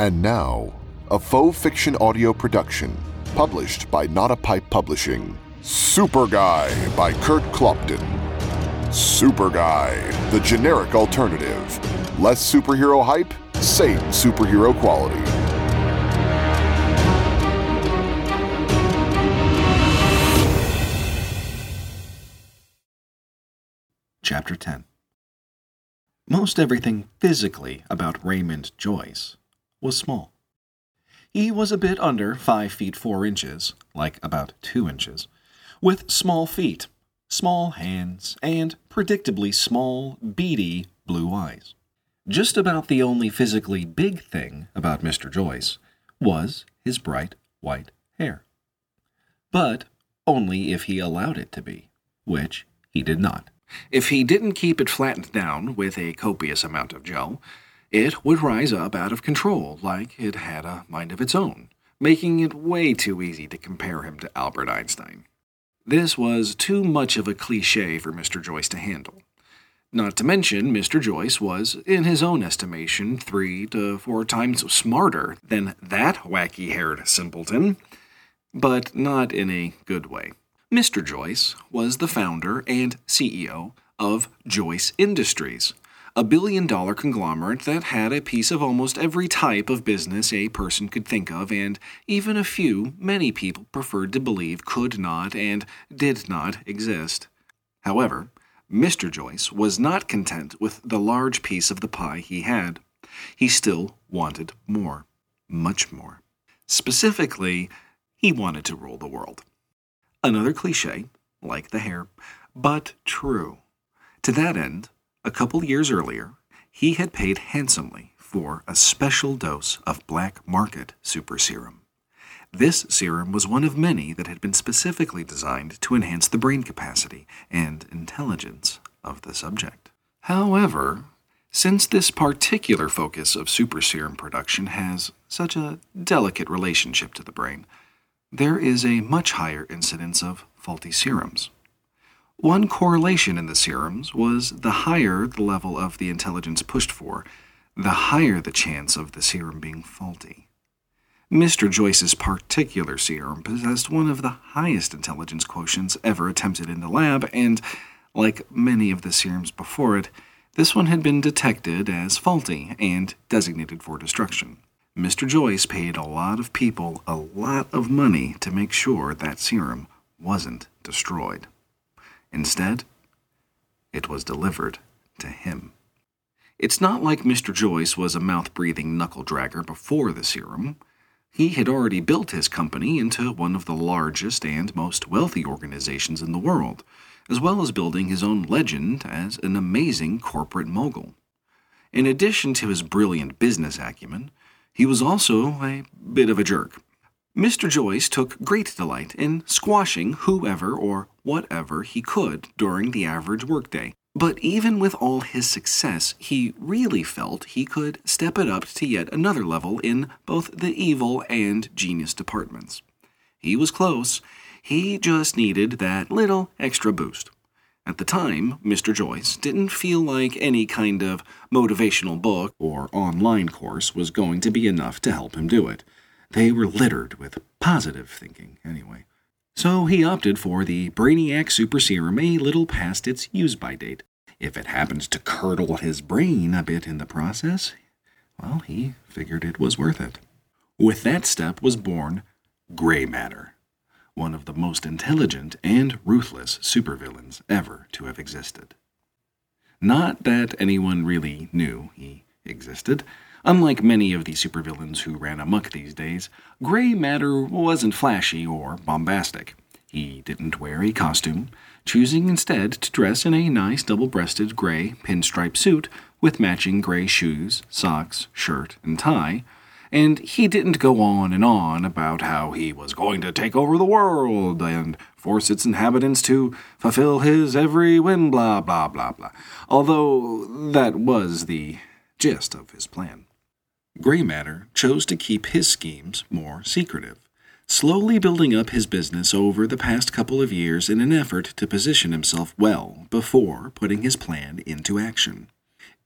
And now, a faux fiction audio production published by Not a Pipe Publishing. Super Guy by Kurt Clopton. Super Guy, the generic alternative. Less superhero hype, same superhero quality. Chapter 10 Most everything physically about Raymond Joyce was small. He was a bit under five feet four inches, like about two inches, with small feet, small hands, and predictably small, beady blue eyes. Just about the only physically big thing about Mr. Joyce was his bright white hair. But only if he allowed it to be, which he did not. If he didn't keep it flattened down with a copious amount of gel, it would rise up out of control like it had a mind of its own, making it way too easy to compare him to Albert Einstein. This was too much of a cliche for Mr. Joyce to handle. Not to mention, Mr. Joyce was, in his own estimation, three to four times smarter than that wacky haired simpleton, but not in a good way. Mr. Joyce was the founder and CEO of Joyce Industries, a billion dollar conglomerate that had a piece of almost every type of business a person could think of, and even a few many people preferred to believe could not and did not exist. However, Mr. Joyce was not content with the large piece of the pie he had. He still wanted more, much more. Specifically, he wanted to rule the world. Another cliche, like the hair, but true. To that end, a couple years earlier, he had paid handsomely for a special dose of black market super serum. This serum was one of many that had been specifically designed to enhance the brain capacity and intelligence of the subject. However, since this particular focus of super serum production has such a delicate relationship to the brain, there is a much higher incidence of faulty serums. One correlation in the serums was the higher the level of the intelligence pushed for, the higher the chance of the serum being faulty. Mr. Joyce's particular serum possessed one of the highest intelligence quotients ever attempted in the lab, and, like many of the serums before it, this one had been detected as faulty and designated for destruction. Mr. Joyce paid a lot of people a lot of money to make sure that serum wasn't destroyed. Instead, it was delivered to him. It's not like Mr. Joyce was a mouth breathing knuckle dragger before the serum. He had already built his company into one of the largest and most wealthy organizations in the world, as well as building his own legend as an amazing corporate mogul. In addition to his brilliant business acumen, he was also a bit of a jerk. Mr. Joyce took great delight in squashing whoever or whatever he could during the average workday. But even with all his success, he really felt he could step it up to yet another level in both the evil and genius departments. He was close, he just needed that little extra boost. At the time, Mr. Joyce didn't feel like any kind of motivational book or online course was going to be enough to help him do it. They were littered with positive thinking, anyway. So he opted for the Brainiac Super Serum a little past its use by date. If it happens to curdle his brain a bit in the process, well, he figured it was worth it. With that step was born Gray Matter one of the most intelligent and ruthless supervillains ever to have existed. Not that anyone really knew he existed. Unlike many of the supervillains who ran amuck these days, Gray Matter wasn't flashy or bombastic. He didn't wear a costume, choosing instead to dress in a nice double breasted gray pinstripe suit with matching gray shoes, socks, shirt, and tie, and he didn't go on and on about how he was going to take over the world and force its inhabitants to fulfill his every whim, blah, blah, blah, blah, although that was the gist of his plan. Gray Matter chose to keep his schemes more secretive, slowly building up his business over the past couple of years in an effort to position himself well before putting his plan into action.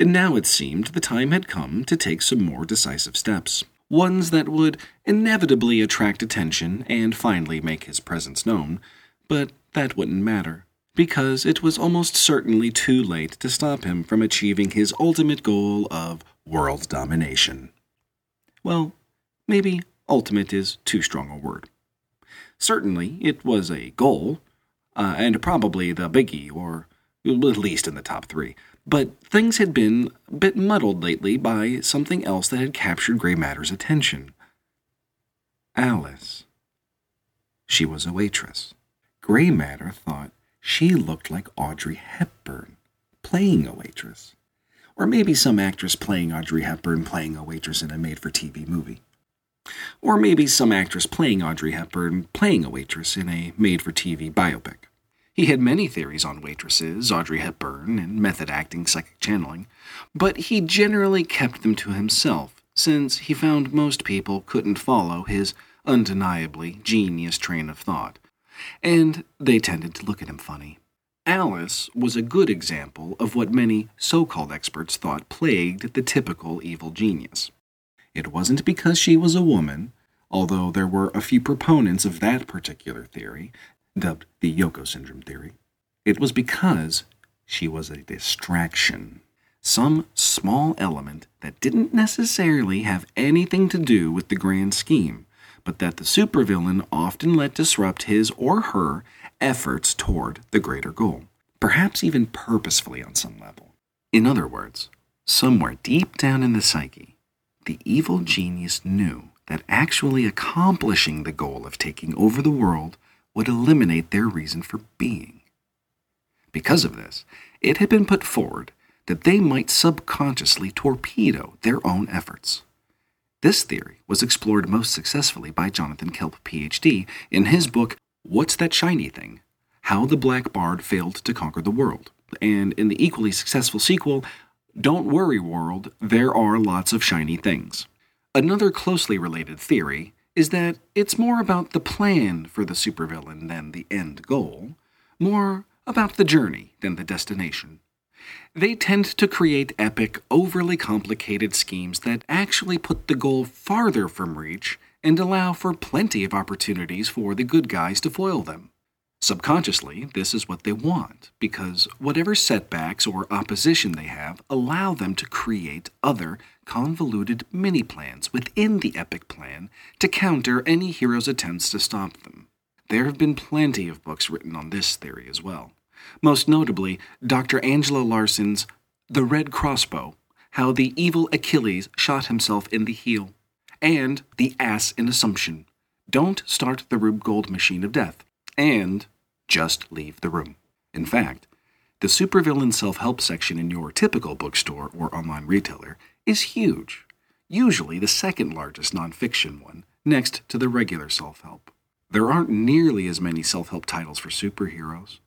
And now it seemed the time had come to take some more decisive steps. ones that would inevitably attract attention and finally make his presence known, but that wouldn't matter, because it was almost certainly too late to stop him from achieving his ultimate goal of world domination. Well, maybe ultimate is too strong a word. Certainly, it was a goal, uh, and probably the biggie, or at least in the top three. But things had been a bit muddled lately by something else that had captured Grey Matter's attention. Alice. She was a waitress. Grey Matter thought she looked like Audrey Hepburn, playing a waitress. Or maybe some actress playing Audrey Hepburn playing a waitress in a made for TV movie. Or maybe some actress playing Audrey Hepburn playing a waitress in a made for TV biopic. He had many theories on waitresses, Audrey Hepburn, and method acting psychic channeling, but he generally kept them to himself, since he found most people couldn't follow his undeniably genius train of thought, and they tended to look at him funny. Alice was a good example of what many so called experts thought plagued the typical evil genius. It wasn't because she was a woman, although there were a few proponents of that particular theory dubbed the Yoko syndrome theory. It was because she was a distraction. Some small element that didn't necessarily have anything to do with the grand scheme, but that the supervillain often let disrupt his or her efforts toward the greater goal, perhaps even purposefully on some level. In other words, somewhere deep down in the psyche, the evil genius knew that actually accomplishing the goal of taking over the world would eliminate their reason for being. Because of this, it had been put forward that they might subconsciously torpedo their own efforts. This theory was explored most successfully by Jonathan Kelp, PhD, in his book, What's That Shiny Thing? How the Black Bard Failed to Conquer the World, and in the equally successful sequel, Don't Worry World, There Are Lots of Shiny Things. Another closely related theory is that it's more about the plan for the supervillain than the end goal, more about the journey than the destination. They tend to create epic, overly complicated schemes that actually put the goal farther from reach and allow for plenty of opportunities for the good guys to foil them. Subconsciously, this is what they want, because whatever setbacks or opposition they have allow them to create other convoluted mini plans within the epic plan to counter any hero's attempts to stop them. There have been plenty of books written on this theory as well. Most notably, Dr. Angela Larson's The Red Crossbow How the Evil Achilles Shot Himself in the Heel, and The Ass in Assumption Don't Start the Rube Gold Machine of Death, and just leave the room. In fact, the supervillain self help section in your typical bookstore or online retailer is huge, usually the second largest nonfiction one, next to the regular self help. There aren't nearly as many self help titles for superheroes,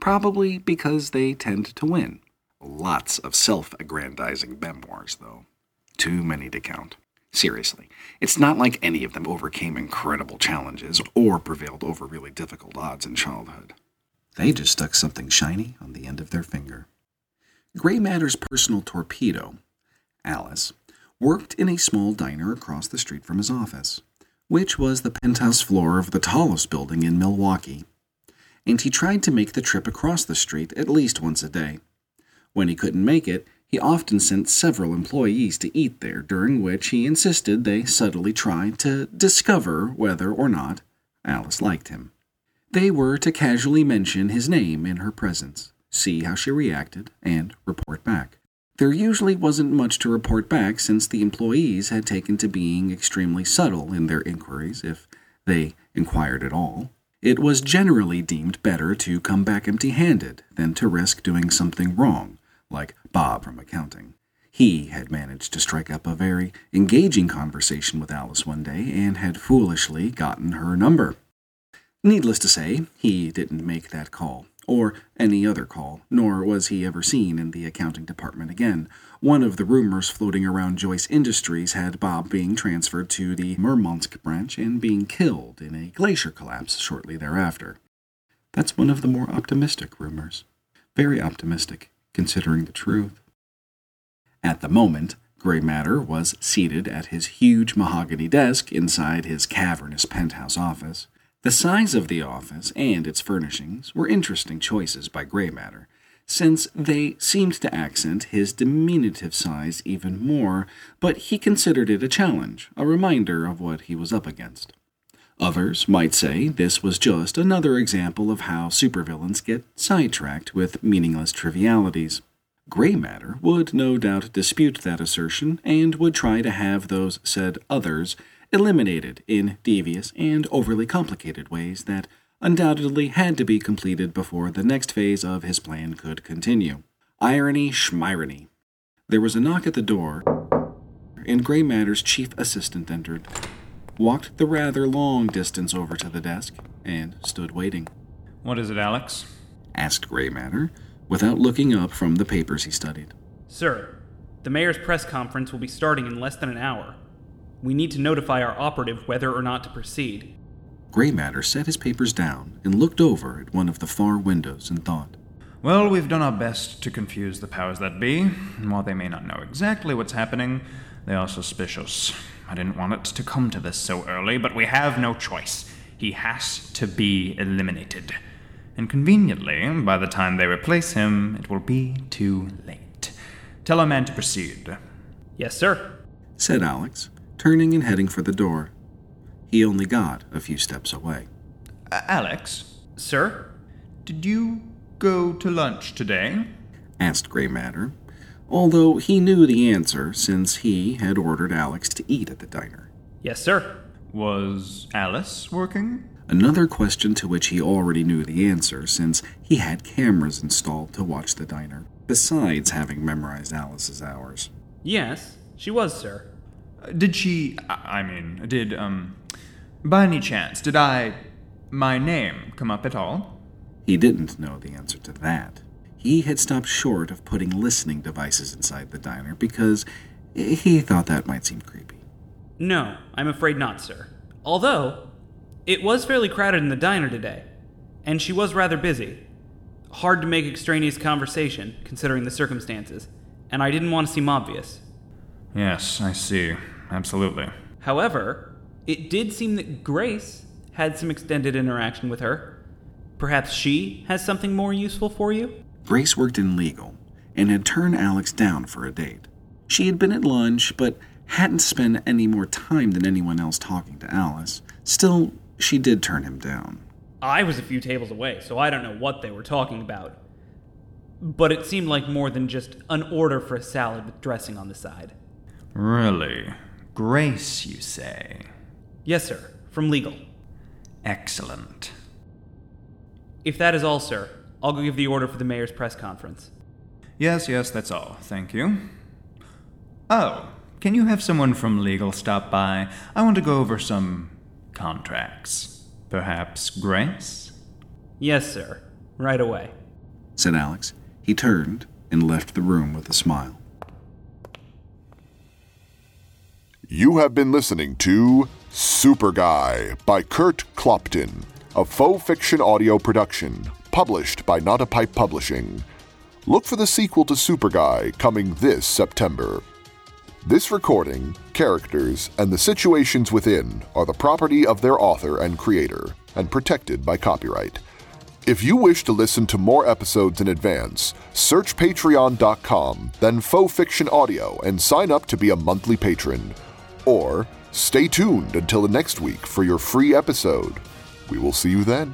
probably because they tend to win. Lots of self aggrandizing memoirs, though. Too many to count. Seriously, it's not like any of them overcame incredible challenges or prevailed over really difficult odds in childhood. They just stuck something shiny on the end of their finger. Grey Matter's personal torpedo, Alice, worked in a small diner across the street from his office, which was the penthouse floor of the tallest building in Milwaukee, and he tried to make the trip across the street at least once a day. When he couldn't make it, he often sent several employees to eat there, during which he insisted they subtly try to discover whether or not Alice liked him. They were to casually mention his name in her presence, see how she reacted, and report back. There usually wasn't much to report back since the employees had taken to being extremely subtle in their inquiries, if they inquired at all. It was generally deemed better to come back empty handed than to risk doing something wrong like Bob from accounting. He had managed to strike up a very engaging conversation with Alice one day and had foolishly gotten her number. Needless to say, he didn't make that call, or any other call, nor was he ever seen in the accounting department again. One of the rumors floating around Joyce Industries had Bob being transferred to the Murmansk branch and being killed in a glacier collapse shortly thereafter. That's one of the more optimistic rumors. Very optimistic considering the truth. At the moment, Gray Matter was seated at his huge mahogany desk inside his cavernous penthouse office. The size of the office and its furnishings were interesting choices by Gray Matter, since they seemed to accent his diminutive size even more, but he considered it a challenge, a reminder of what he was up against. Others might say this was just another example of how supervillains get sidetracked with meaningless trivialities. Gray matter would no doubt dispute that assertion and would try to have those said others eliminated in devious and overly complicated ways that undoubtedly had to be completed before the next phase of his plan could continue. Irony schmirony. There was a knock at the door, and Gray Matter's chief assistant entered, walked the rather long distance over to the desk, and stood waiting. What is it, Alex? asked Gray Matter, without looking up from the papers he studied. Sir, the mayor's press conference will be starting in less than an hour. We need to notify our operative whether or not to proceed. Gray Matter set his papers down and looked over at one of the far windows and thought. Well, we've done our best to confuse the powers that be, and while they may not know exactly what's happening, they are suspicious. I didn't want it to come to this so early, but we have no choice. He has to be eliminated. And conveniently, by the time they replace him, it will be too late. Tell our man to proceed. Yes, sir. Said Alex, turning and heading for the door. He only got a few steps away. Uh, Alex? Sir? Did you go to lunch today? asked Gray Matter, although he knew the answer since he had ordered Alex to eat at the diner. Yes, sir. Was Alice working? Another question to which he already knew the answer since he had cameras installed to watch the diner, besides having memorized Alice's hours. Yes, she was, sir. Uh, did she. I mean, did, um. By any chance, did I. my name come up at all? He didn't know the answer to that. He had stopped short of putting listening devices inside the diner because he thought that might seem creepy. No, I'm afraid not, sir. Although, it was fairly crowded in the diner today, and she was rather busy. Hard to make extraneous conversation, considering the circumstances, and I didn't want to seem obvious. Yes, I see. Absolutely. However, it did seem that Grace had some extended interaction with her. Perhaps she has something more useful for you? Grace worked in legal and had turned Alex down for a date. She had been at lunch, but hadn't spent any more time than anyone else talking to Alice. Still, she did turn him down. I was a few tables away, so I don't know what they were talking about. But it seemed like more than just an order for a salad with dressing on the side. Really? Grace, you say? Yes, sir. From legal. Excellent. If that is all, sir, I'll go give the order for the mayor's press conference. Yes, yes, that's all. Thank you. Oh, can you have someone from legal stop by? I want to go over some contracts. Perhaps Grace? Yes, sir. Right away. Said Alex. He turned and left the room with a smile. You have been listening to Super Guy by Kurt Clopton, a faux fiction audio production published by Not a Pipe Publishing. Look for the sequel to Super Guy coming this September. This recording, characters, and the situations within are the property of their author and creator and protected by copyright. If you wish to listen to more episodes in advance, search patreon.com, then Faux Fiction Audio, and sign up to be a monthly patron. Or stay tuned until the next week for your free episode. We will see you then.